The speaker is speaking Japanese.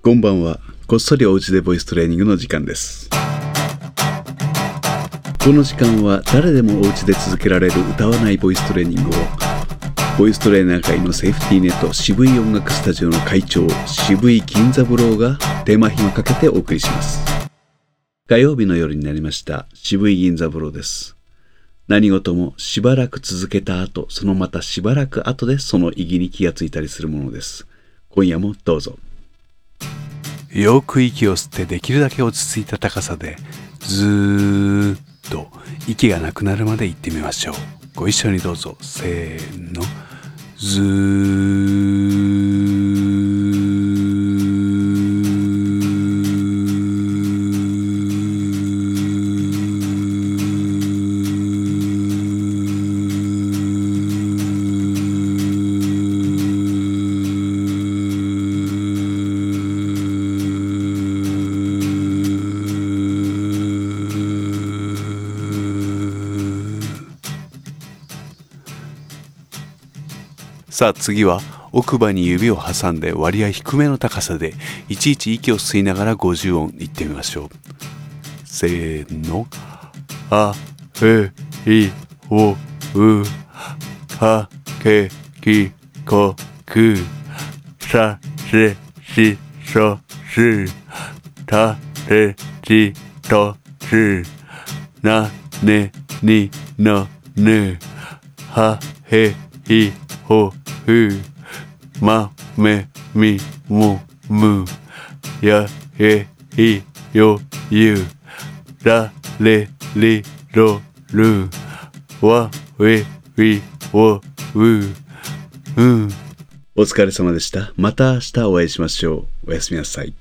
こんばんは。こっそりおうちでボイストレーニングの時間です。この時間は誰でもおうちで続けられる歌わないボイストレーニングをボイストレーナー界のセーフティーネット渋い音楽スタジオの会長渋い銀座ブローが手間暇かけてお送りします。火曜日の夜になりました渋い銀座ブローです。何事もしばらく続けた後、そのまたしばらく後でその意義に気がついたりするものです。今夜もどうぞ。よく息を吸ってできるだけ落ち着いた高さでずーっと息がなくなるまで行ってみましょう。ご一緒にどうぞ。せーの。ずーさあ次は奥歯に指を挟んで割合低めの高さでいちいち息を吸いながら50音言ってみましょう。せーの。あえいおうかけきこくさせしそすたれじとすなねにのぬはへいほふまめみもむやへいよゆられりろるわえいおううんお疲れ様でした。また明日お会いしましょう。おやすみなさい。